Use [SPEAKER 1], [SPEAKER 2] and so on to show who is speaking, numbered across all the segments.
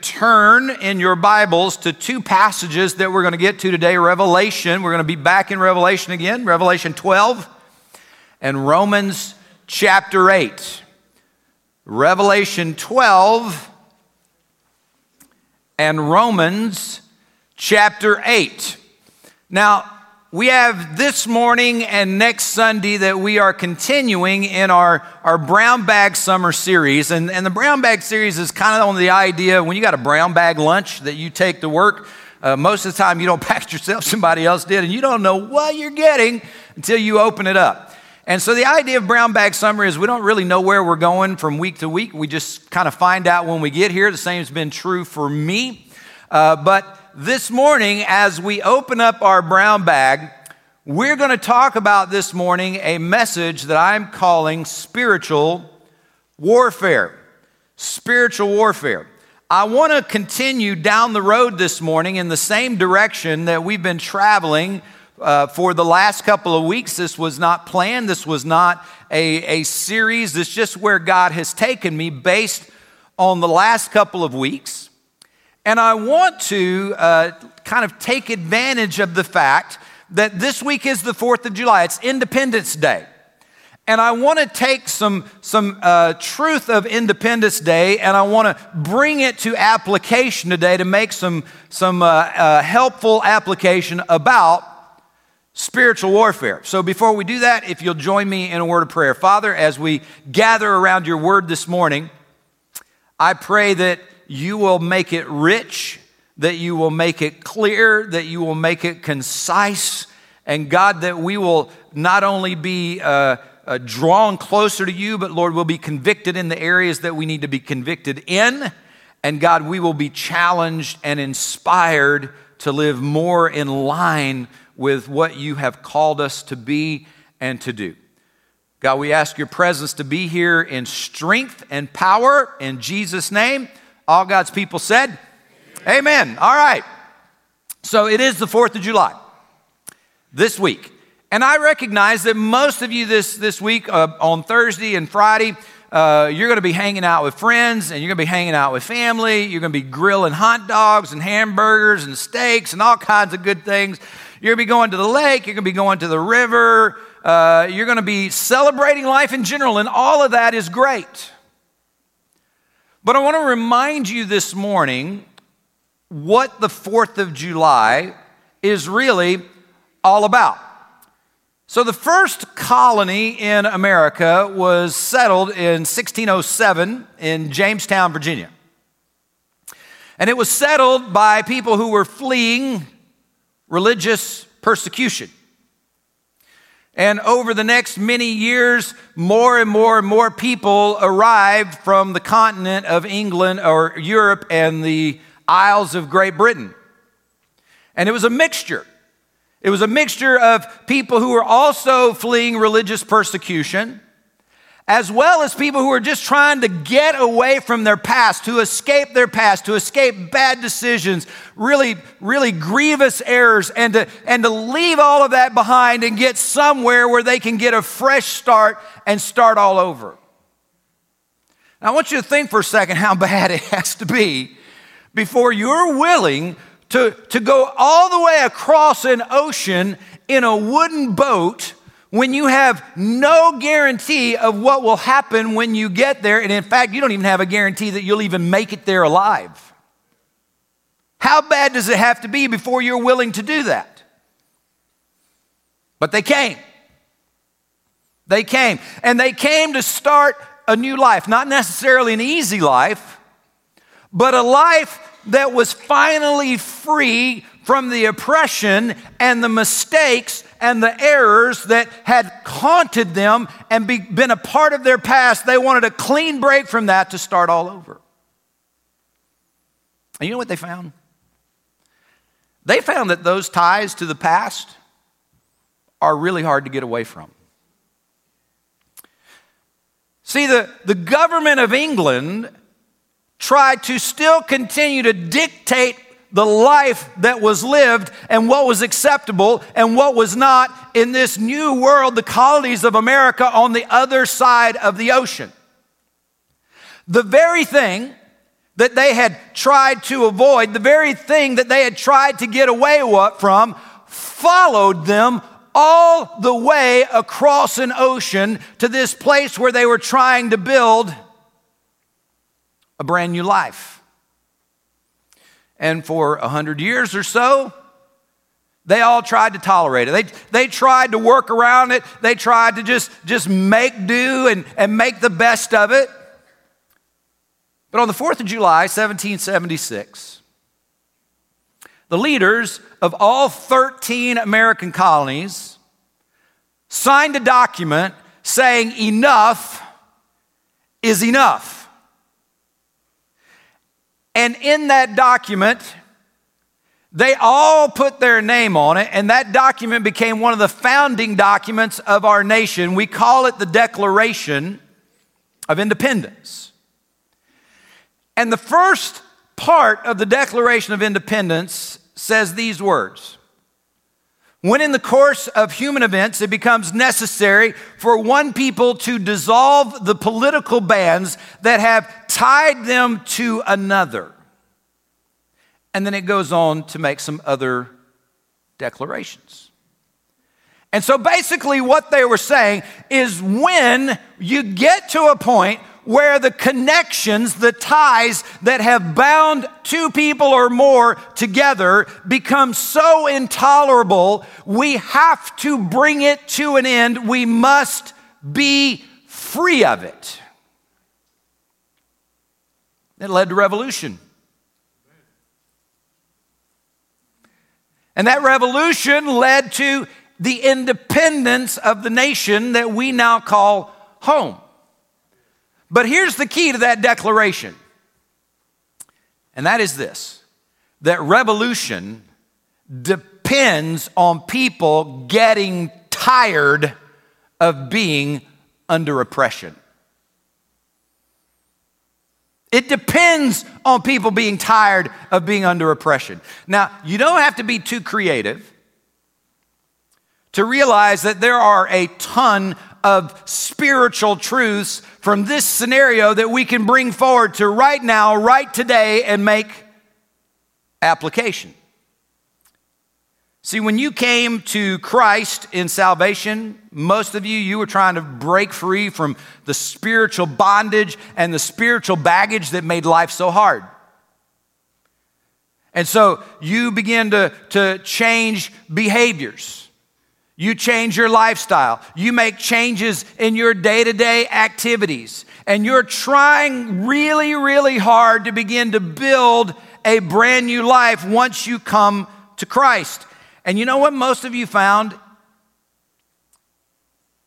[SPEAKER 1] Turn in your Bibles to two passages that we're going to get to today Revelation. We're going to be back in Revelation again, Revelation 12 and Romans chapter 8. Revelation 12 and Romans chapter 8. Now, we have this morning and next Sunday that we are continuing in our, our brown bag summer series. And, and the brown bag series is kind of on the idea when you got a brown bag lunch that you take to work, uh, most of the time you don't pack yourself, somebody else did, and you don't know what you're getting until you open it up. And so the idea of brown bag summer is we don't really know where we're going from week to week. We just kind of find out when we get here. The same has been true for me. Uh, but this morning, as we open up our brown bag, we're going to talk about this morning a message that I'm calling spiritual warfare. Spiritual warfare. I want to continue down the road this morning in the same direction that we've been traveling uh, for the last couple of weeks. This was not planned, this was not a, a series. This is just where God has taken me based on the last couple of weeks. And I want to uh, kind of take advantage of the fact that this week is the 4th of July, it's Independence Day. And I want to take some, some uh, truth of Independence Day and I want to bring it to application today to make some, some uh, uh, helpful application about spiritual warfare. So before we do that, if you'll join me in a word of prayer. Father, as we gather around your word this morning, I pray that you will make it rich, that you will make it clear, that you will make it concise. And God, that we will not only be uh, uh, drawn closer to you, but Lord, we'll be convicted in the areas that we need to be convicted in. And God, we will be challenged and inspired to live more in line with what you have called us to be and to do. God, we ask your presence to be here in strength and power in Jesus' name. All God's people said, Amen. Amen. All right. So it is the 4th of July this week. And I recognize that most of you this, this week uh, on Thursday and Friday, uh, you're going to be hanging out with friends and you're going to be hanging out with family. You're going to be grilling hot dogs and hamburgers and steaks and all kinds of good things. You're going to be going to the lake. You're going to be going to the river. Uh, you're going to be celebrating life in general, and all of that is great. But I want to remind you this morning what the 4th of July is really all about. So, the first colony in America was settled in 1607 in Jamestown, Virginia. And it was settled by people who were fleeing religious persecution. And over the next many years, more and more and more people arrived from the continent of England or Europe and the Isles of Great Britain. And it was a mixture. It was a mixture of people who were also fleeing religious persecution as well as people who are just trying to get away from their past, to escape their past, to escape bad decisions, really, really grievous errors, and to, and to leave all of that behind and get somewhere where they can get a fresh start and start all over. Now, I want you to think for a second how bad it has to be before you're willing to, to go all the way across an ocean in a wooden boat when you have no guarantee of what will happen when you get there, and in fact, you don't even have a guarantee that you'll even make it there alive. How bad does it have to be before you're willing to do that? But they came. They came. And they came to start a new life, not necessarily an easy life, but a life that was finally free from the oppression and the mistakes and the errors that had haunted them and be, been a part of their past. They wanted a clean break from that to start all over. And you know what they found? They found that those ties to the past are really hard to get away from. See, the, the government of England tried to still continue to dictate the life that was lived and what was acceptable and what was not in this new world, the colonies of America on the other side of the ocean. The very thing that they had tried to avoid, the very thing that they had tried to get away from, followed them all the way across an ocean to this place where they were trying to build a brand new life. And for a 100 years or so, they all tried to tolerate it. They, they tried to work around it. They tried to just, just make do and, and make the best of it. But on the 4th of July, 1776, the leaders of all 13 American colonies signed a document saying enough is enough. And in that document, they all put their name on it, and that document became one of the founding documents of our nation. We call it the Declaration of Independence. And the first part of the Declaration of Independence says these words when in the course of human events, it becomes necessary for one people to dissolve the political bands that have tied them to another. And then it goes on to make some other declarations. And so basically, what they were saying is when you get to a point where the connections, the ties that have bound two people or more together become so intolerable, we have to bring it to an end. We must be free of it. It led to revolution. And that revolution led to the independence of the nation that we now call home. But here's the key to that declaration, and that is this that revolution depends on people getting tired of being under oppression. It depends on people being tired of being under oppression. Now, you don't have to be too creative to realize that there are a ton of spiritual truths from this scenario that we can bring forward to right now, right today, and make application. See, when you came to Christ in salvation, most of you, you were trying to break free from the spiritual bondage and the spiritual baggage that made life so hard. And so you begin to, to change behaviors. You change your lifestyle. You make changes in your day to day activities. And you're trying really, really hard to begin to build a brand new life once you come to Christ. And you know what most of you found?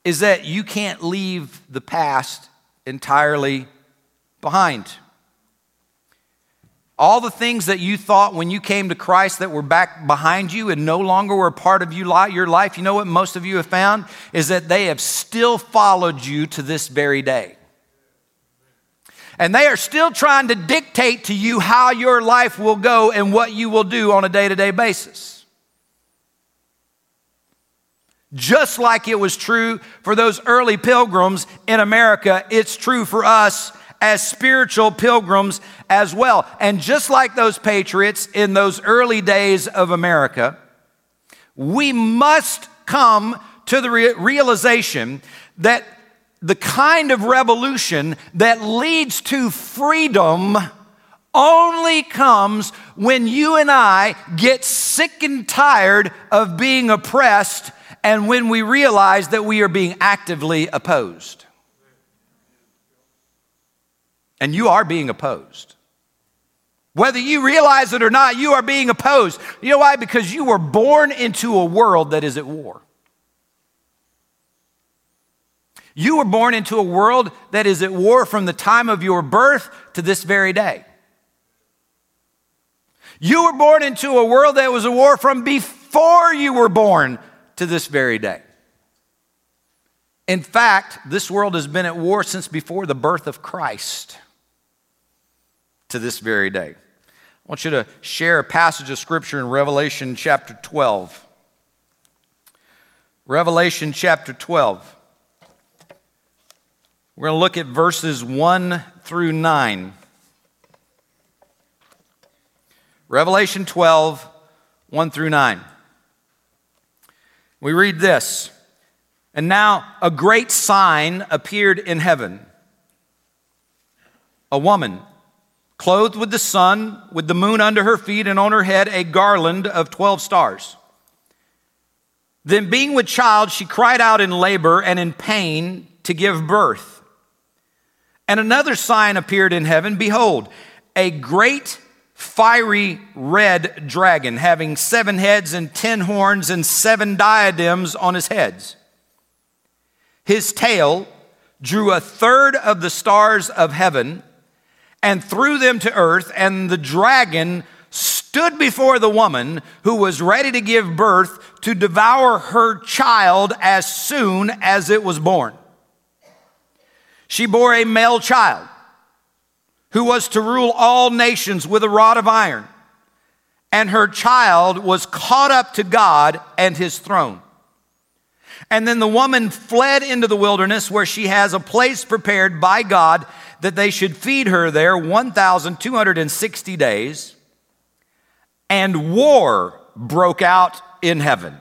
[SPEAKER 1] Is that you can't leave the past entirely behind. All the things that you thought when you came to Christ that were back behind you and no longer were part of you, your life, you know what most of you have found? Is that they have still followed you to this very day. And they are still trying to dictate to you how your life will go and what you will do on a day to day basis. Just like it was true for those early pilgrims in America, it's true for us as spiritual pilgrims as well. And just like those patriots in those early days of America, we must come to the re- realization that the kind of revolution that leads to freedom only comes when you and I get sick and tired of being oppressed and when we realize that we are being actively opposed. And you are being opposed. Whether you realize it or not, you are being opposed. You know why? Because you were born into a world that is at war. You were born into a world that is at war from the time of your birth to this very day. You were born into a world that was at war from before you were born to this very day. In fact, this world has been at war since before the birth of Christ to this very day. I want you to share a passage of scripture in Revelation chapter 12. Revelation chapter 12. We're going to look at verses 1 through 9. Revelation 12, 1 through 9. We read this And now a great sign appeared in heaven a woman clothed with the sun, with the moon under her feet, and on her head a garland of 12 stars. Then, being with child, she cried out in labor and in pain to give birth. And another sign appeared in heaven Behold, a great fiery red dragon, having seven heads and ten horns and seven diadems on his heads. His tail drew a third of the stars of heaven and threw them to earth, and the dragon stood before the woman who was ready to give birth to devour her child as soon as it was born. She bore a male child who was to rule all nations with a rod of iron, and her child was caught up to God and his throne. And then the woman fled into the wilderness where she has a place prepared by God that they should feed her there 1,260 days, and war broke out in heaven.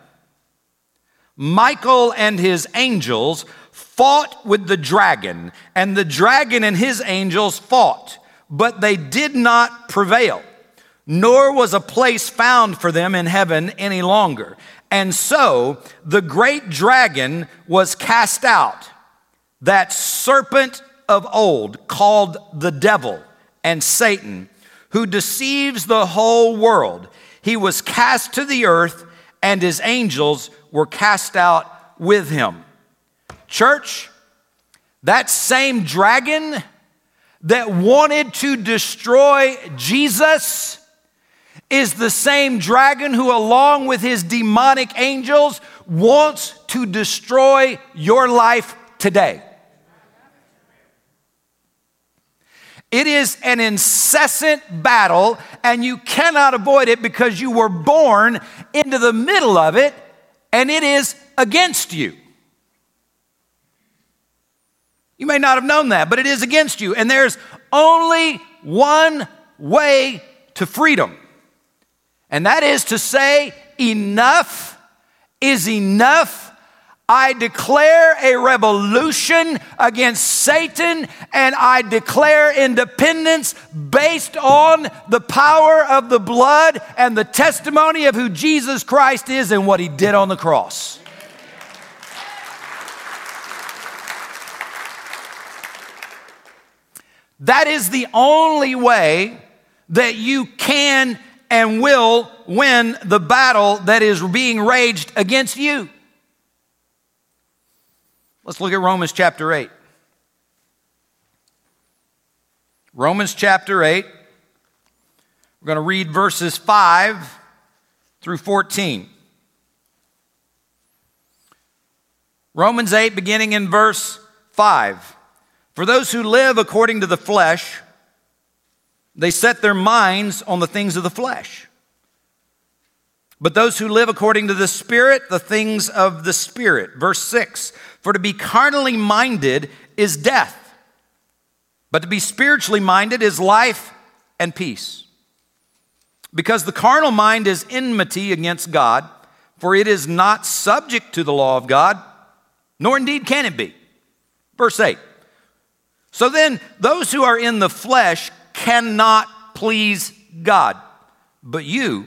[SPEAKER 1] Michael and his angels fought with the dragon, and the dragon and his angels fought, but they did not prevail, nor was a place found for them in heaven any longer. And so the great dragon was cast out, that serpent of old called the devil and Satan, who deceives the whole world. He was cast to the earth, and his angels were cast out with him. Church, that same dragon that wanted to destroy Jesus is the same dragon who, along with his demonic angels, wants to destroy your life today. It is an incessant battle, and you cannot avoid it because you were born into the middle of it, and it is against you. You may not have known that, but it is against you. And there's only one way to freedom, and that is to say, enough is enough I declare a revolution against Satan and I declare independence based on the power of the blood and the testimony of who Jesus Christ is and what he did on the cross. That is the only way that you can and will win the battle that is being raged against you. Let's look at Romans chapter 8. Romans chapter 8. We're going to read verses 5 through 14. Romans 8, beginning in verse 5. For those who live according to the flesh, they set their minds on the things of the flesh. But those who live according to the Spirit, the things of the Spirit. Verse 6 For to be carnally minded is death, but to be spiritually minded is life and peace. Because the carnal mind is enmity against God, for it is not subject to the law of God, nor indeed can it be. Verse 8 So then, those who are in the flesh cannot please God, but you,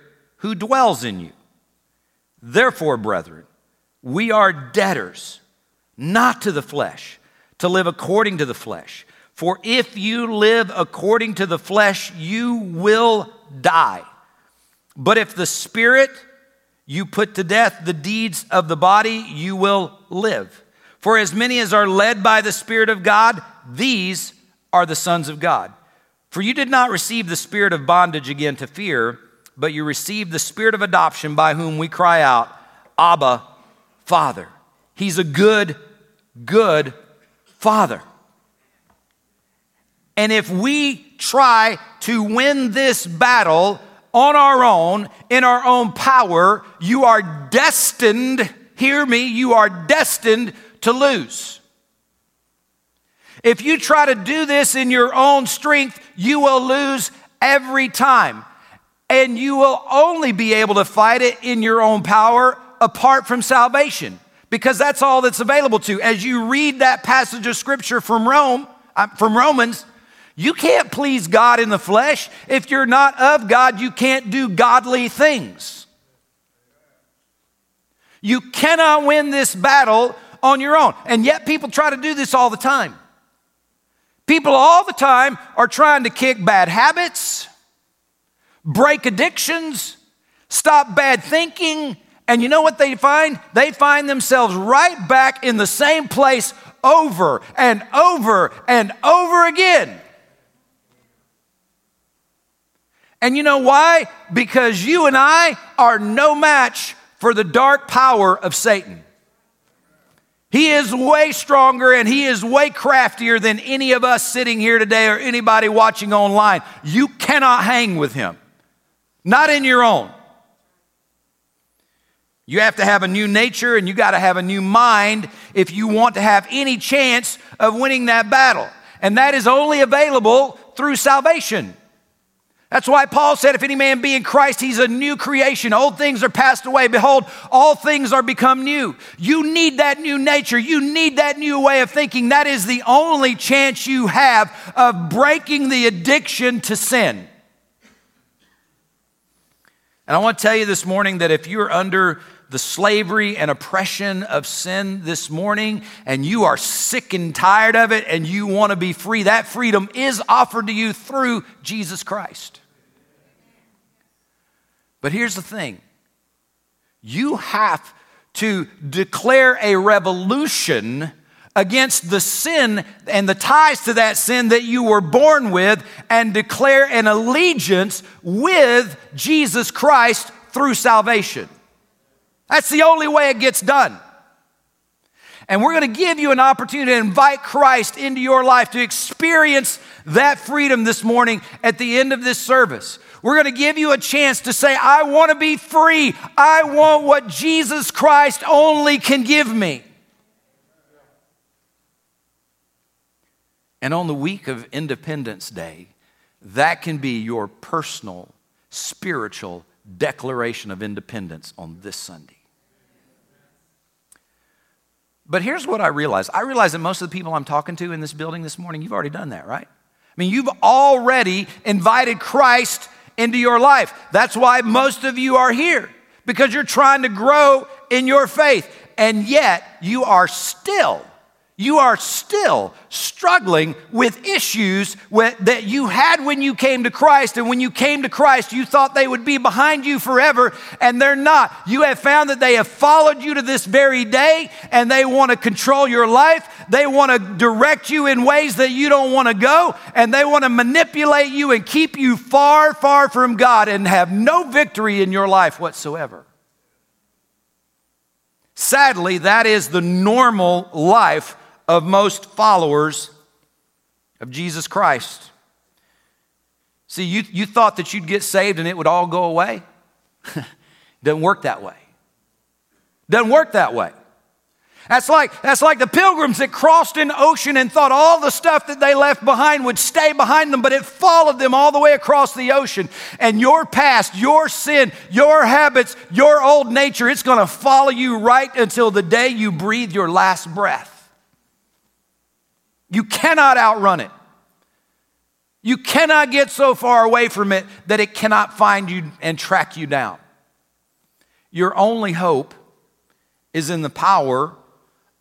[SPEAKER 1] who dwells in you. Therefore, brethren, we are debtors, not to the flesh, to live according to the flesh. For if you live according to the flesh, you will die. But if the Spirit you put to death the deeds of the body, you will live. For as many as are led by the Spirit of God, these are the sons of God. For you did not receive the spirit of bondage again to fear but you receive the spirit of adoption by whom we cry out, Abba, Father. He's a good, good Father. And if we try to win this battle on our own, in our own power, you are destined, hear me, you are destined to lose. If you try to do this in your own strength, you will lose every time and you will only be able to fight it in your own power apart from salvation because that's all that's available to you. As you read that passage of scripture from Rome, uh, from Romans, you can't please God in the flesh. If you're not of God, you can't do godly things. You cannot win this battle on your own. And yet people try to do this all the time. People all the time are trying to kick bad habits break addictions, stop bad thinking. And you know what they find? They find themselves right back in the same place over and over and over again. And you know why? Because you and I are no match for the dark power of Satan. He is way stronger and he is way craftier than any of us sitting here today or anybody watching online. You cannot hang with him not in your own. You have to have a new nature and you got to have a new mind if you want to have any chance of winning that battle. And that is only available through salvation. That's why Paul said, If any man be in Christ, he's a new creation. Old things are passed away. Behold, all things are become new. You need that new nature. You need that new way of thinking. That is the only chance you have of breaking the addiction to sin. And I want to tell you this morning that if you're under the slavery and oppression of sin this morning, and you are sick and tired of it, and you want to be free, that freedom is offered to you through Jesus Christ. But here's the thing you have to declare a revolution against the sin and the ties to that sin that you were born with and declare an allegiance with Jesus Christ through salvation. That's the only way it gets done. And we're going to give you an opportunity to invite Christ into your life to experience that freedom this morning at the end of this service. We're going to give you a chance to say, I want to be free. I want what Jesus Christ only can give me. And on the week of Independence Day, that can be your personal, spiritual declaration of independence on this Sunday. But here's what I realize I realize that most of the people I'm talking to in this building this morning, you've already done that, right? I mean, you've already invited Christ into your life. That's why most of you are here, because you're trying to grow in your faith. And yet, you are still you are still struggling with issues that you had when you came to Christ. And when you came to Christ, you thought they would be behind you forever, and they're not. You have found that they have followed you to this very day, and they want to control your life. They want to direct you in ways that you don't want to go, and they want to manipulate you and keep you far, far from God and have no victory in your life whatsoever. Sadly, that is the normal life of most followers of Jesus Christ. See, you, you thought that you'd get saved and it would all go away. Doesn't work that way. Doesn't work that way. That's like, that's like the pilgrims that crossed an ocean and thought all the stuff that they left behind would stay behind them, but it followed them all the way across the ocean. And your past, your sin, your habits, your old nature, it's going to follow you right until the day you breathe your last breath. You cannot outrun it. You cannot get so far away from it that it cannot find you and track you down. Your only hope is in the power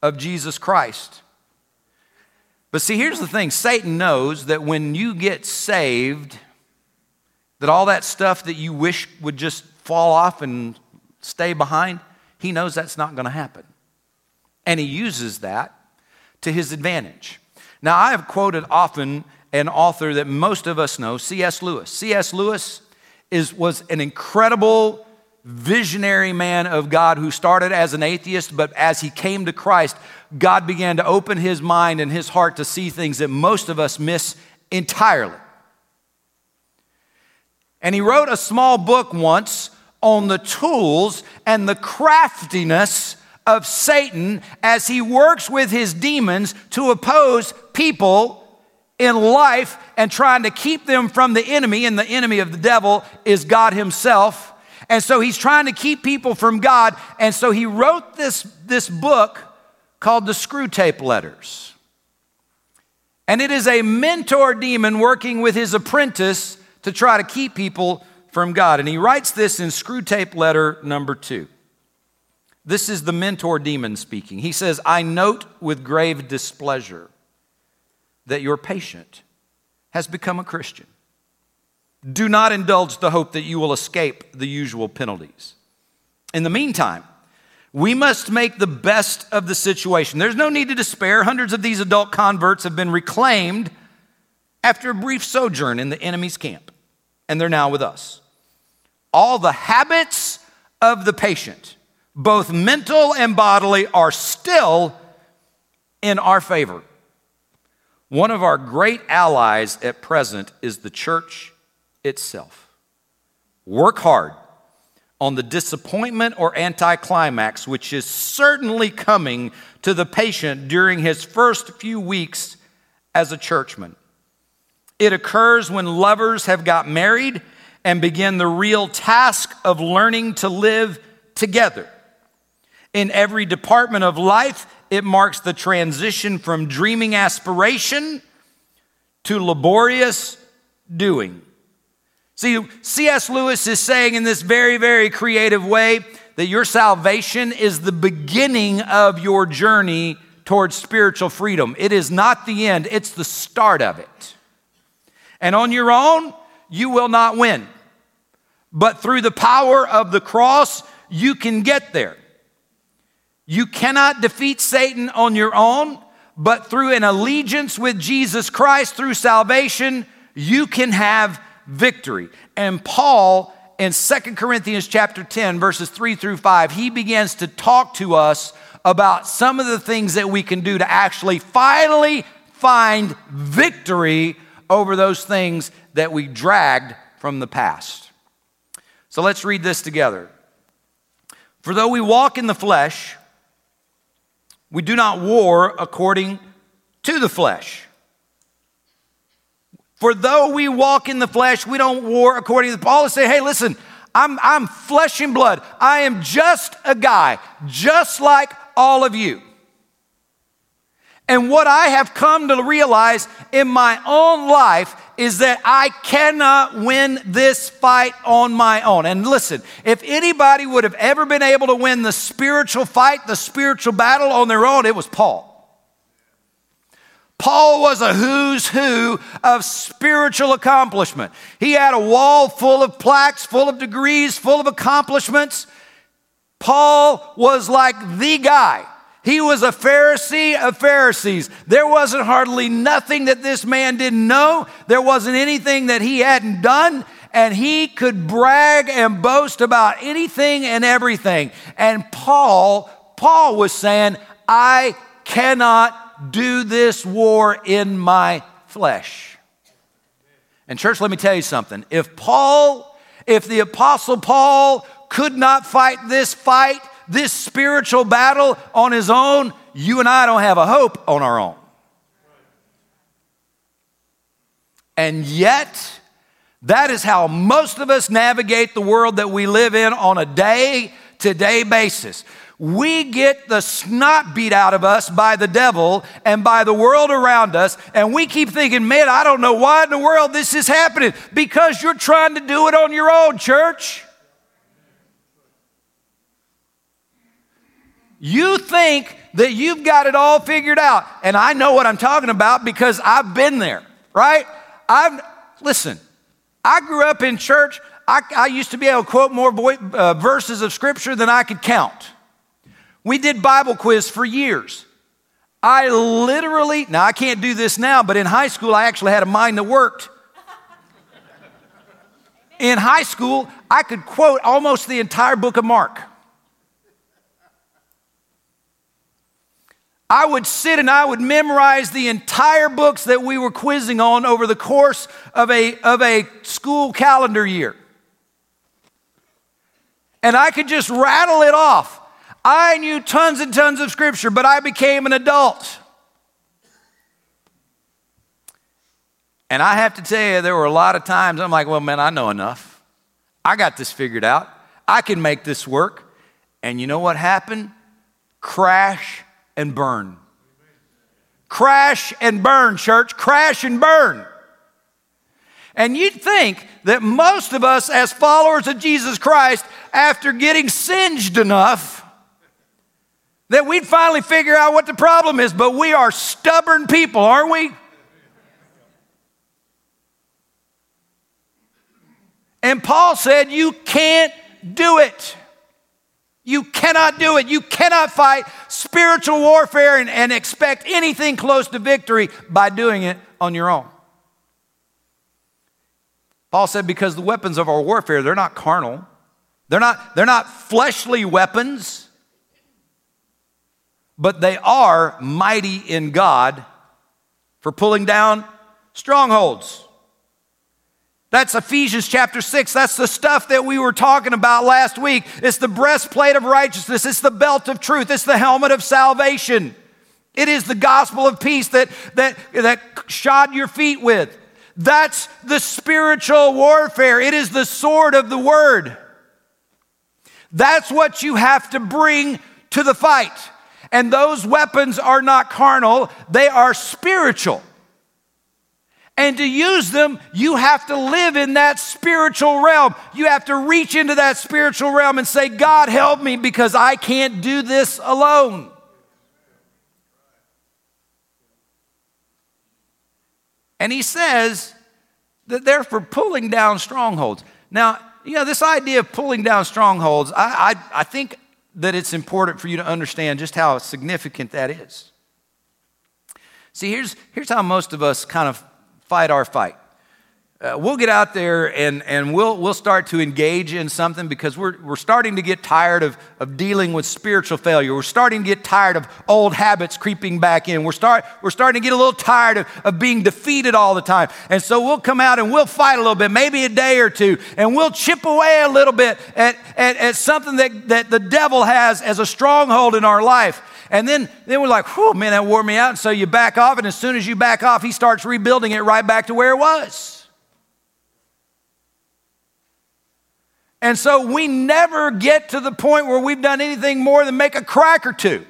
[SPEAKER 1] of Jesus Christ. But see, here's the thing Satan knows that when you get saved, that all that stuff that you wish would just fall off and stay behind, he knows that's not going to happen. And he uses that to his advantage. Now, I have quoted often an author that most of us know, C.S. Lewis. C.S. Lewis is, was an incredible visionary man of God who started as an atheist, but as he came to Christ, God began to open his mind and his heart to see things that most of us miss entirely. And he wrote a small book once on the tools and the craftiness of Satan as he works with his demons to oppose people in life and trying to keep them from the enemy, and the enemy of the devil is God Himself. And so he's trying to keep people from God. And so he wrote this, this book called the Screwtape Letters. And it is a mentor demon working with his apprentice to try to keep people from God. And he writes this in Screwtape Letter number two. This is the mentor demon speaking. He says, I note with grave displeasure that your patient has become a Christian. Do not indulge the hope that you will escape the usual penalties. In the meantime, we must make the best of the situation. There's no need to despair. Hundreds of these adult converts have been reclaimed after a brief sojourn in the enemy's camp, and they're now with us. All the habits of the patient both mental and bodily, are still in our favor. One of our great allies at present is the church itself. Work hard on the disappointment or anticlimax, which is certainly coming to the patient during his first few weeks as a churchman. It occurs when lovers have got married and begin the real task of learning to live together in every department of life. It marks the transition from dreaming aspiration to laborious doing. See, C.S. Lewis is saying in this very, very creative way that your salvation is the beginning of your journey towards spiritual freedom. It is not the end, it's the start of it. And on your own, you will not win. But through the power of the cross, you can get there. You cannot defeat Satan on your own, but through an allegiance with Jesus Christ through salvation, you can have victory. And Paul in Second Corinthians chapter 10 verses 3 through 5, he begins to talk to us about some of the things that we can do to actually finally find victory over those things that we dragged from the past. So let's read this together. For though we walk in the flesh, we do not war according to the flesh. For though we walk in the flesh, we don't war according to the Paul is saying, hey, listen, I'm, I'm flesh and blood. I am just a guy, just like all of you. And what I have come to realize in my own life is that I cannot win this fight on my own. And listen, if anybody would have ever been able to win the spiritual fight, the spiritual battle on their own, it was Paul. Paul was a who's who of spiritual accomplishment. He had a wall full of plaques, full of degrees, full of accomplishments. Paul was like the guy he was a Pharisee of Pharisees. There wasn't hardly nothing that this man didn't know. There wasn't anything that he hadn't done. And he could brag and boast about anything and everything. And Paul, Paul was saying, I cannot do this war in my flesh. And, church, let me tell you something. If Paul, if the Apostle Paul could not fight this fight, this spiritual battle on his own, you and I don't have a hope on our own. And yet, that is how most of us navigate the world that we live in on a day to day basis. We get the snot beat out of us by the devil and by the world around us, and we keep thinking, man, I don't know why in the world this is happening because you're trying to do it on your own, church. You think that you've got it all figured out. And I know what I'm talking about because I've been there, right? I've, listen, I grew up in church. I, I used to be able to quote more boy, uh, verses of scripture than I could count. We did Bible quiz for years. I literally, now I can't do this now, but in high school I actually had a mind that worked. In high school, I could quote almost the entire book of Mark. I would sit and I would memorize the entire books that we were quizzing on over the course of a, of a school calendar year. And I could just rattle it off. I knew tons and tons of scripture, but I became an adult. And I have to tell you, there were a lot of times I'm like, well, man, I know enough. I got this figured out. I can make this work. And you know what happened? Crash and burn. Crash and burn, church. Crash and burn. And you'd think that most of us, as followers of Jesus Christ, after getting singed enough, that we'd finally figure out what the problem is, but we are stubborn people, aren't we? And Paul said, You can't do it. You cannot do it. You cannot fight spiritual warfare and, and expect anything close to victory by doing it on your own. Paul said, because the weapons of our warfare, they're not carnal. They're not, they're not fleshly weapons, but they are mighty in God for pulling down strongholds. That's Ephesians chapter 6. That's the stuff that we were talking about last week. It's the breastplate of righteousness, it's the belt of truth, it's the helmet of salvation. It is the gospel of peace that, that, that shod your feet with. That's the spiritual warfare. It is the sword of the word. That's what you have to bring to the fight. And those weapons are not carnal, they are spiritual. And to use them, you have to live in that spiritual realm. You have to reach into that spiritual realm and say, God, help me because I can't do this alone. And he says that they're for pulling down strongholds. Now, you know, this idea of pulling down strongholds, I, I, I think that it's important for you to understand just how significant that is. See, here's, here's how most of us kind of fight our fight. Uh, we'll get out there and, and we'll, we'll start to engage in something because we're, we're starting to get tired of, of dealing with spiritual failure. We're starting to get tired of old habits creeping back in. We're, start, we're starting to get a little tired of, of being defeated all the time. And so we'll come out and we'll fight a little bit, maybe a day or two, and we'll chip away a little bit at, at, at something that, that the devil has as a stronghold in our life. And then, then we're like, whew, man, that wore me out. And so you back off. And as soon as you back off, he starts rebuilding it right back to where it was. And so we never get to the point where we've done anything more than make a crack or two.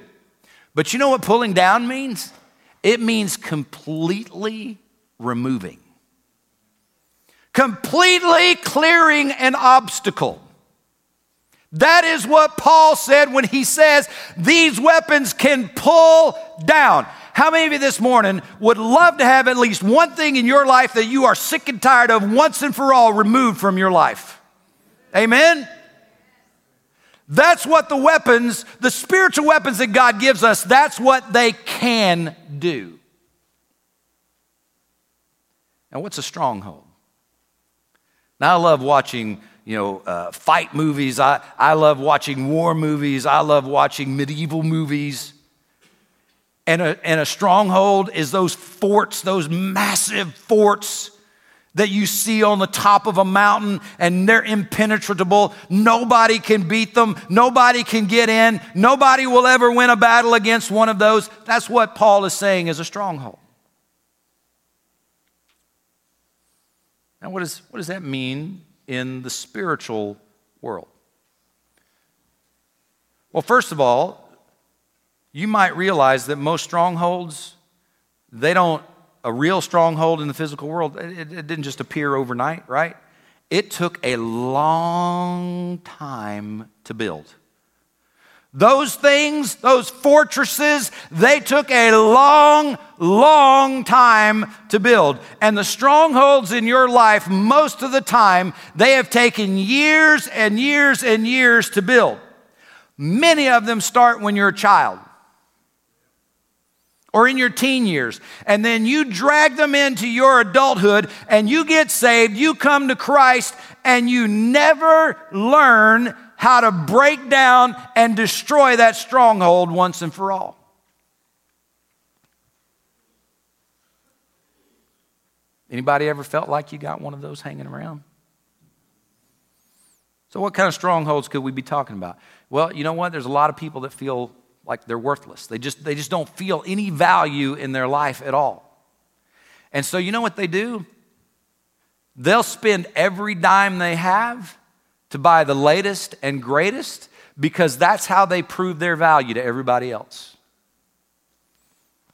[SPEAKER 1] But you know what pulling down means? It means completely removing, completely clearing an obstacle. That is what Paul said when he says these weapons can pull down. How many of you this morning would love to have at least one thing in your life that you are sick and tired of once and for all removed from your life? Amen? That's what the weapons, the spiritual weapons that God gives us, that's what they can do. Now, what's a stronghold? Now, I love watching you know, uh, fight movies. I, I love watching war movies. I love watching medieval movies. And a, and a stronghold is those forts, those massive forts that you see on the top of a mountain and they're impenetrable. Nobody can beat them. Nobody can get in. Nobody will ever win a battle against one of those. That's what Paul is saying is a stronghold. Now, what, is, what does that mean in the spiritual world? Well, first of all, you might realize that most strongholds, they don't, a real stronghold in the physical world, it, it didn't just appear overnight, right? It took a long time to build. Those things, those fortresses, they took a long, long time to build. And the strongholds in your life, most of the time, they have taken years and years and years to build. Many of them start when you're a child or in your teen years. And then you drag them into your adulthood and you get saved, you come to Christ, and you never learn how to break down and destroy that stronghold once and for all. Anybody ever felt like you got one of those hanging around? So, what kind of strongholds could we be talking about? Well, you know what? There's a lot of people that feel like they're worthless. They just, they just don't feel any value in their life at all. And so, you know what they do? They'll spend every dime they have to buy the latest and greatest because that's how they prove their value to everybody else.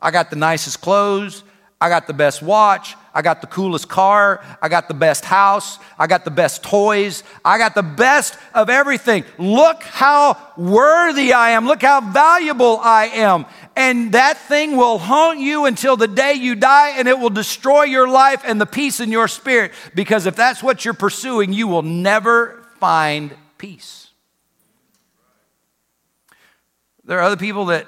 [SPEAKER 1] I got the nicest clothes. I got the best watch. I got the coolest car. I got the best house. I got the best toys. I got the best of everything. Look how worthy I am. Look how valuable I am. And that thing will haunt you until the day you die, and it will destroy your life and the peace in your spirit. Because if that's what you're pursuing, you will never find peace. There are other people that,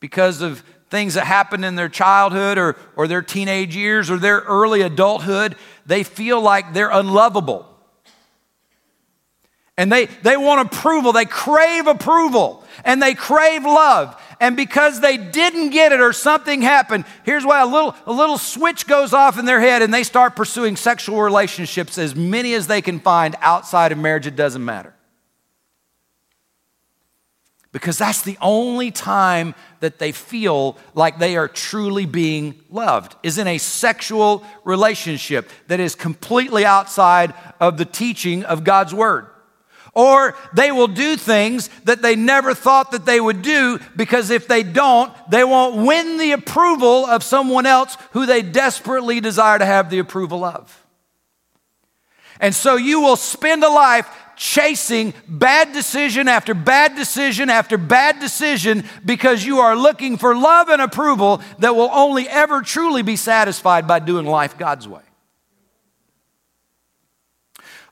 [SPEAKER 1] because of things that happened in their childhood or, or their teenage years or their early adulthood, they feel like they're unlovable. And they, they want approval. They crave approval and they crave love. And because they didn't get it or something happened, here's why a little, a little switch goes off in their head and they start pursuing sexual relationships, as many as they can find outside of marriage. It doesn't matter. Because that's the only time that they feel like they are truly being loved, is in a sexual relationship that is completely outside of the teaching of God's word. Or they will do things that they never thought that they would do because if they don't, they won't win the approval of someone else who they desperately desire to have the approval of. And so you will spend a life chasing bad decision after bad decision after bad decision because you are looking for love and approval that will only ever truly be satisfied by doing life God's way.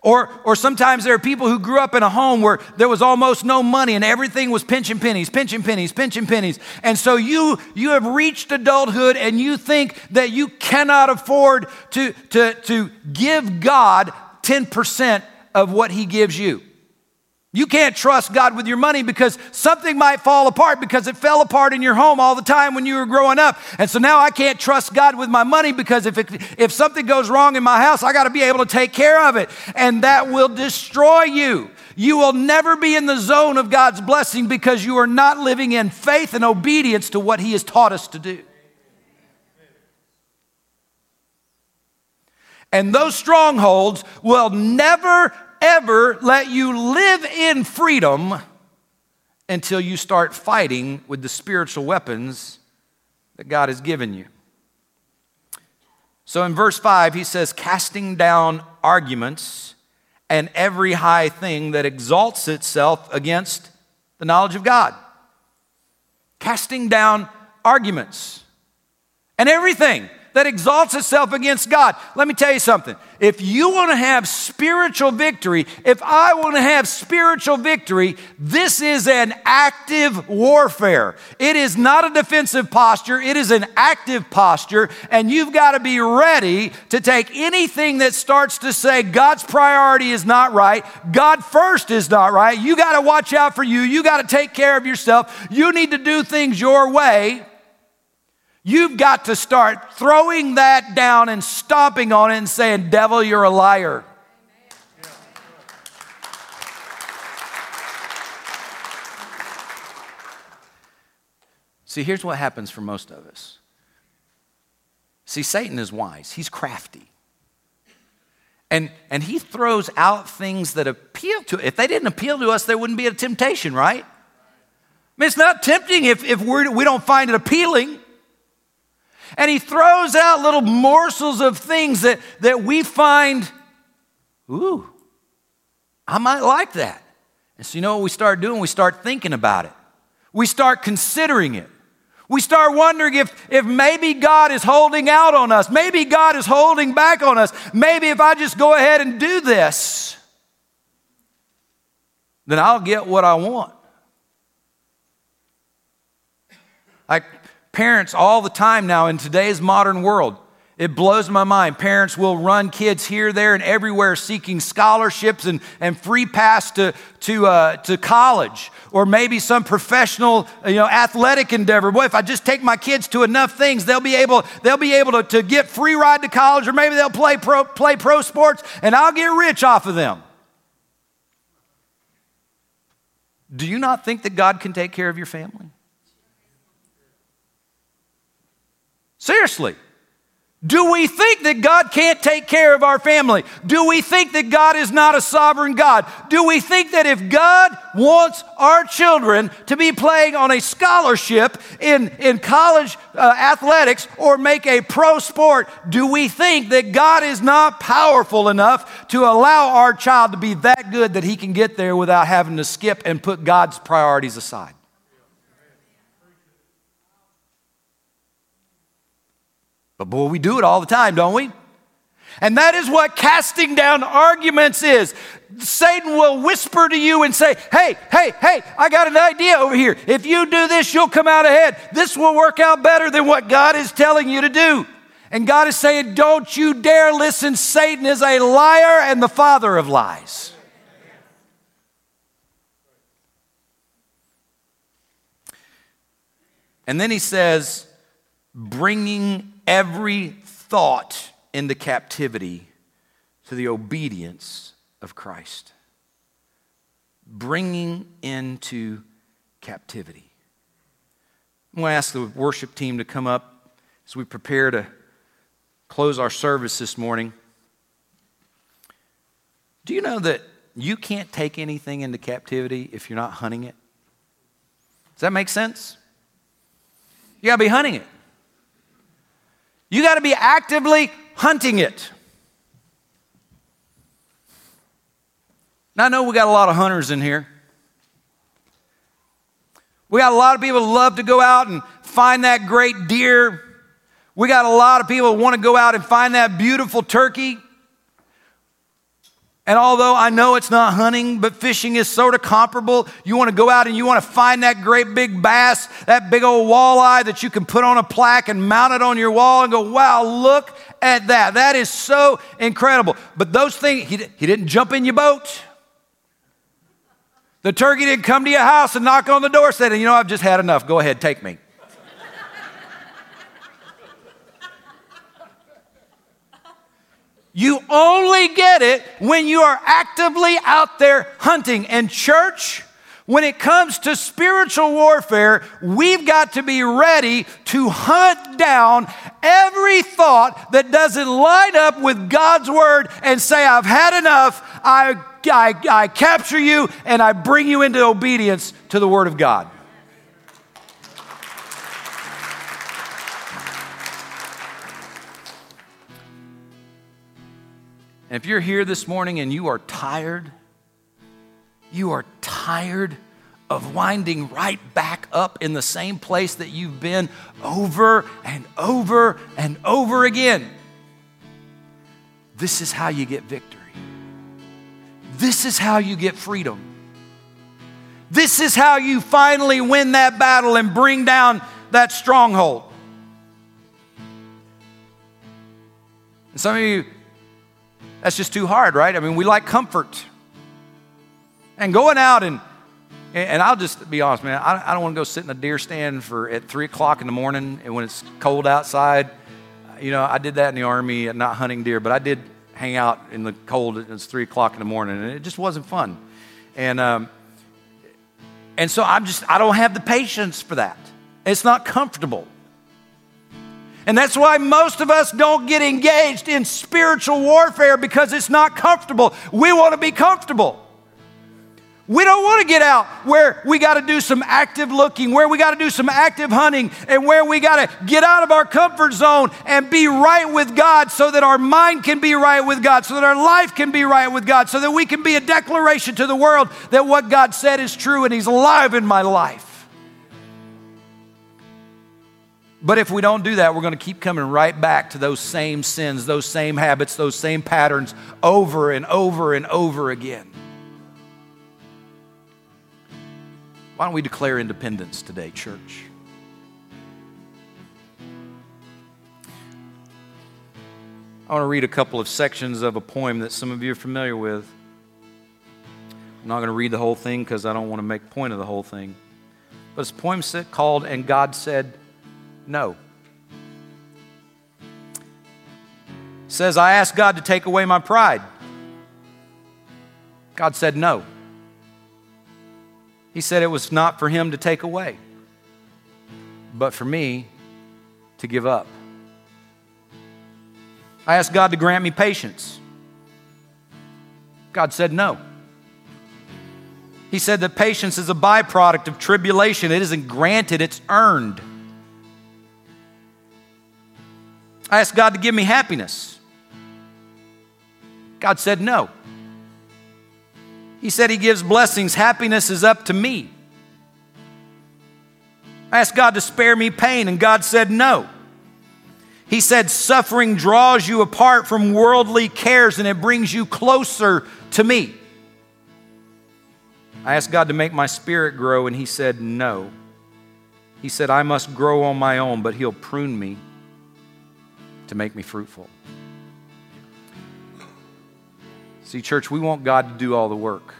[SPEAKER 1] Or, or sometimes there are people who grew up in a home where there was almost no money and everything was pinching pennies, pinching pennies, pinching pennies. And so you, you have reached adulthood and you think that you cannot afford to, to, to give God 10% of what He gives you. You can't trust God with your money because something might fall apart because it fell apart in your home all the time when you were growing up. And so now I can't trust God with my money because if, it, if something goes wrong in my house, I got to be able to take care of it. And that will destroy you. You will never be in the zone of God's blessing because you are not living in faith and obedience to what He has taught us to do. And those strongholds will never ever let you live in freedom until you start fighting with the spiritual weapons that God has given you. So in verse 5, he says, casting down arguments and every high thing that exalts itself against the knowledge of God. Casting down arguments and everything that exalts itself against God. Let me tell you something. If you want to have spiritual victory, if I want to have spiritual victory, this is an active warfare. It is not a defensive posture, it is an active posture, and you've got to be ready to take anything that starts to say God's priority is not right, God first is not right. You got to watch out for you, you got to take care of yourself, you need to do things your way You've got to start throwing that down and stomping on it and saying, Devil, you're a liar. See, here's what happens for most of us. See, Satan is wise, he's crafty. And, and he throws out things that appeal to if they didn't appeal to us there wouldn't be a temptation right I mean, it's not tempting if, if we're, we don't find it appealing and he throws out little morsels of things that, that we find, ooh, I might like that. And so, you know what we start doing? We start thinking about it, we start considering it. We start wondering if, if maybe God is holding out on us. Maybe God is holding back on us. Maybe if I just go ahead and do this, then I'll get what I want. Like parents all the time now in today's modern world. It blows my mind. Parents will run kids here, there, and everywhere seeking scholarships and, and free pass to, to, uh, to college or maybe some professional you know, athletic endeavor. Boy, if I just take my kids to enough things, they'll be able, they'll be able to, to get free ride to college or maybe they'll play pro, play pro sports and I'll get rich off of them. Do you not think that God can take care of your family? Seriously. Do we think that God can't take care of our family? Do we think that God is not a sovereign God? Do we think that if God wants our children to be playing on a scholarship in, in college uh, athletics or make a pro sport, do we think that God is not powerful enough to allow our child to be that good that he can get there without having to skip and put God's priorities aside? But boy, we do it all the time, don't we? And that is what casting down arguments is. Satan will whisper to you and say, Hey, hey, hey, I got an idea over here. If you do this, you'll come out ahead. This will work out better than what God is telling you to do. And God is saying, Don't you dare listen. Satan is a liar and the father of lies. And then he says, Bringing every thought in the captivity to the obedience of Christ. Bringing into captivity. I'm going to ask the worship team to come up as we prepare to close our service this morning. Do you know that you can't take anything into captivity if you're not hunting it? Does that make sense? You got to be hunting it. You got to be actively hunting it. Now, I know we got a lot of hunters in here. We got a lot of people who love to go out and find that great deer. We got a lot of people who want to go out and find that beautiful turkey. And although I know it's not hunting, but fishing is sort of comparable, you want to go out and you want to find that great big bass, that big old walleye that you can put on a plaque and mount it on your wall and go, wow, look at that. That is so incredible. But those things, he, he didn't jump in your boat. The turkey didn't come to your house and knock on the door, said, you know, I've just had enough. Go ahead, take me. You only get it when you are actively out there hunting. And, church, when it comes to spiritual warfare, we've got to be ready to hunt down every thought that doesn't line up with God's word and say, I've had enough, I, I, I capture you, and I bring you into obedience to the word of God. And if you're here this morning and you are tired, you are tired of winding right back up in the same place that you've been over and over and over again. This is how you get victory. This is how you get freedom. This is how you finally win that battle and bring down that stronghold. And some of you that's just too hard, right? I mean, we like comfort. And going out and and I'll just be honest, man. I, don't want to go sit in a deer stand for at three o'clock in the morning and when it's cold outside. Uh, you know, I did that in the army, uh, not hunting deer, but I did hang out in the cold. It's three o'clock in the morning, and it just wasn't fun. And um, and so I'm just I don't have the patience for that. It's not comfortable. And that's why most of us don't get engaged in spiritual warfare because it's not comfortable. We want to be comfortable. We don't want to get out where we got to do some active looking, where we got to do some active hunting, and where we got to get out of our comfort zone and be right with God so that our mind can be right with God, so that our life can be right with God, so that we can be a declaration to the world that what God said is true and He's alive in my life. But if we don't do that, we're going to keep coming right back to those same sins, those same habits, those same patterns over and over and over again. Why don't we declare independence today, church? I want to read a couple of sections of a poem that some of you are familiar with. I'm not going to read the whole thing because I don't want to make point of the whole thing. But it's a poem called And God Said, no. says, I asked God to take away my pride. God said no. He said it was not for him to take away, but for me to give up. I asked God to grant me patience. God said no. He said that patience is a byproduct of tribulation. It isn't granted, it's earned. I asked God to give me happiness. God said no. He said He gives blessings, happiness is up to me. I asked God to spare me pain, and God said no. He said, Suffering draws you apart from worldly cares and it brings you closer to me. I asked God to make my spirit grow, and He said, No. He said, I must grow on my own, but He'll prune me to make me fruitful. See, church, we want God to do all the work.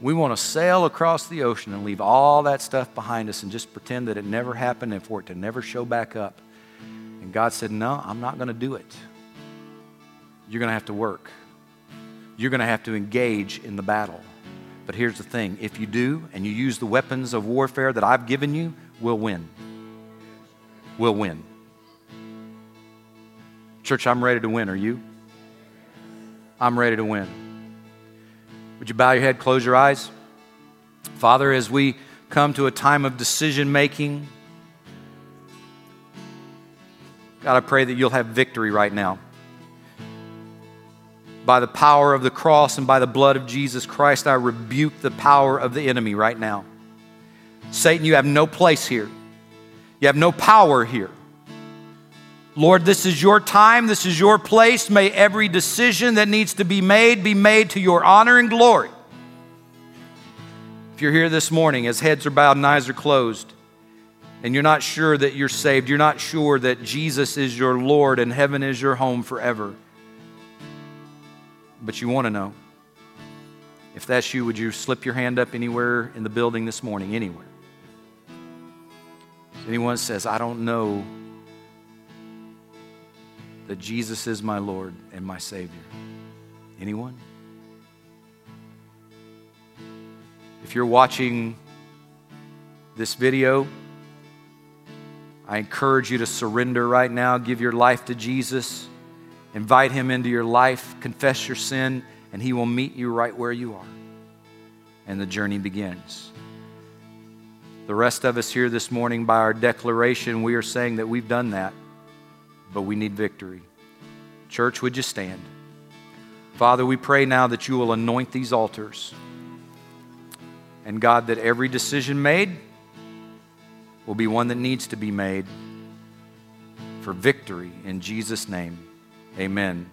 [SPEAKER 1] We want to sail across the ocean and leave all that stuff behind us and just pretend that it never happened and for it to never show back up. And God said, No, I'm not going to do it. You're going to have to work, you're going to have to engage in the battle. But here's the thing if you do and you use the weapons of warfare that I've given you, we'll win. We'll win. Church, I'm ready to win. Are you? I'm ready to win. Would you bow your head, close your eyes? Father, as we come to a time of decision making, God, I pray that you'll have victory right now. By the power of the cross and by the blood of Jesus Christ, I rebuke the power of the enemy right now. Satan, you have no place here. You have no power here. Lord, this is your time, this is your place. May every decision that needs to be made be made to your honor and glory. If you're here this morning as heads are bowed and eyes are closed, and you're not sure that you're saved, you're not sure that Jesus is your Lord and heaven is your home forever, but you want to know. If that's you, would you slip your hand up anywhere in the building this morning? Anywhere. anyone says, I don't know that Jesus is my Lord and my Savior? Anyone? If you're watching this video, I encourage you to surrender right now, give your life to Jesus, invite Him into your life, confess your sin, and He will meet you right where you are. And the journey begins. The rest of us here this morning, by our declaration, we are saying that we've done that but we need victory. Church, would you stand? Father, we pray now that you will anoint these altars. And God, that every decision made will be one that needs to be made for victory in Jesus' name. Amen.